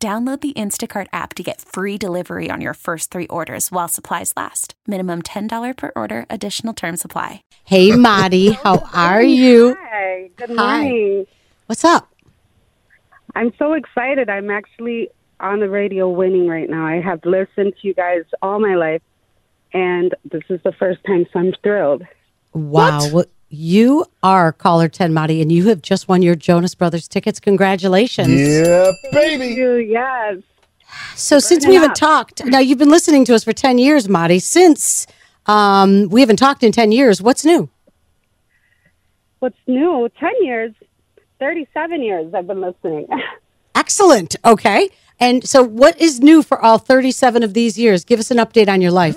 Download the Instacart app to get free delivery on your first three orders while supplies last. Minimum $10 per order, additional term supply. Hey, Mari, how are you? Hi, good Hi. morning. What's up? I'm so excited. I'm actually on the radio winning right now. I have listened to you guys all my life, and this is the first time, so I'm thrilled. Wow. Well, you are caller 10, Mari, and you have just won your Jonas Brothers tickets. Congratulations. Yeah, Thank baby. you. Yes. So, since we it haven't talked, now you've been listening to us for 10 years, Mari. Since um, we haven't talked in 10 years, what's new? What's new? 10 years, 37 years I've been listening. Excellent. Okay. And so, what is new for all 37 of these years? Give us an update on your life.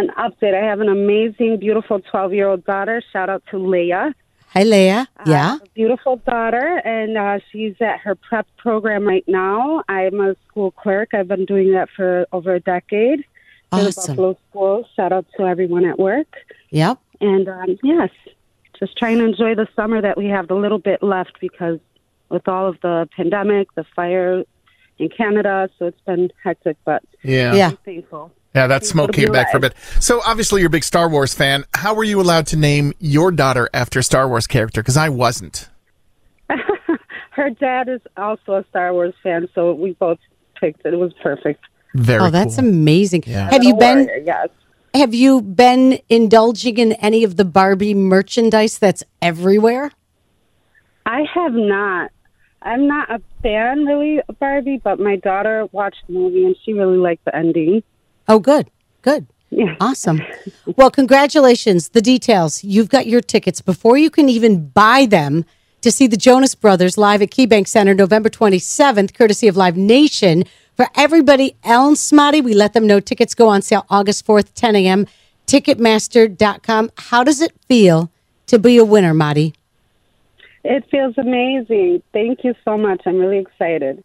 An update I have an amazing, beautiful 12 year old daughter. Shout out to Leah. Hi, Leah. Yeah. a beautiful daughter, and uh, she's at her prep program right now. I'm a school clerk. I've been doing that for over a decade. Awesome. Buffalo School. Shout out to everyone at work. Yep. And um, yes, just trying to enjoy the summer that we have the little bit left because with all of the pandemic, the fire in Canada, so it's been hectic, but Yeah. Yeah. I'm thankful. Yeah, that smoke It'll came back for a bit. So obviously you're a big Star Wars fan. How were you allowed to name your daughter after a Star Wars character? Because I wasn't. Her dad is also a Star Wars fan, so we both picked it. It was perfect. Very Oh, that's cool. amazing. Yeah. Have you been Warrior, yes. have you been indulging in any of the Barbie merchandise that's everywhere? I have not. I'm not a fan really of Barbie, but my daughter watched the movie and she really liked the ending. Oh, good. Good. Yeah. Awesome. Well, congratulations. The details. You've got your tickets before you can even buy them to see the Jonas Brothers live at KeyBank Center November 27th, courtesy of Live Nation. For everybody else, Smotty, we let them know tickets go on sale August 4th, 10 a.m. Ticketmaster.com. How does it feel to be a winner, Marty? It feels amazing. Thank you so much. I'm really excited.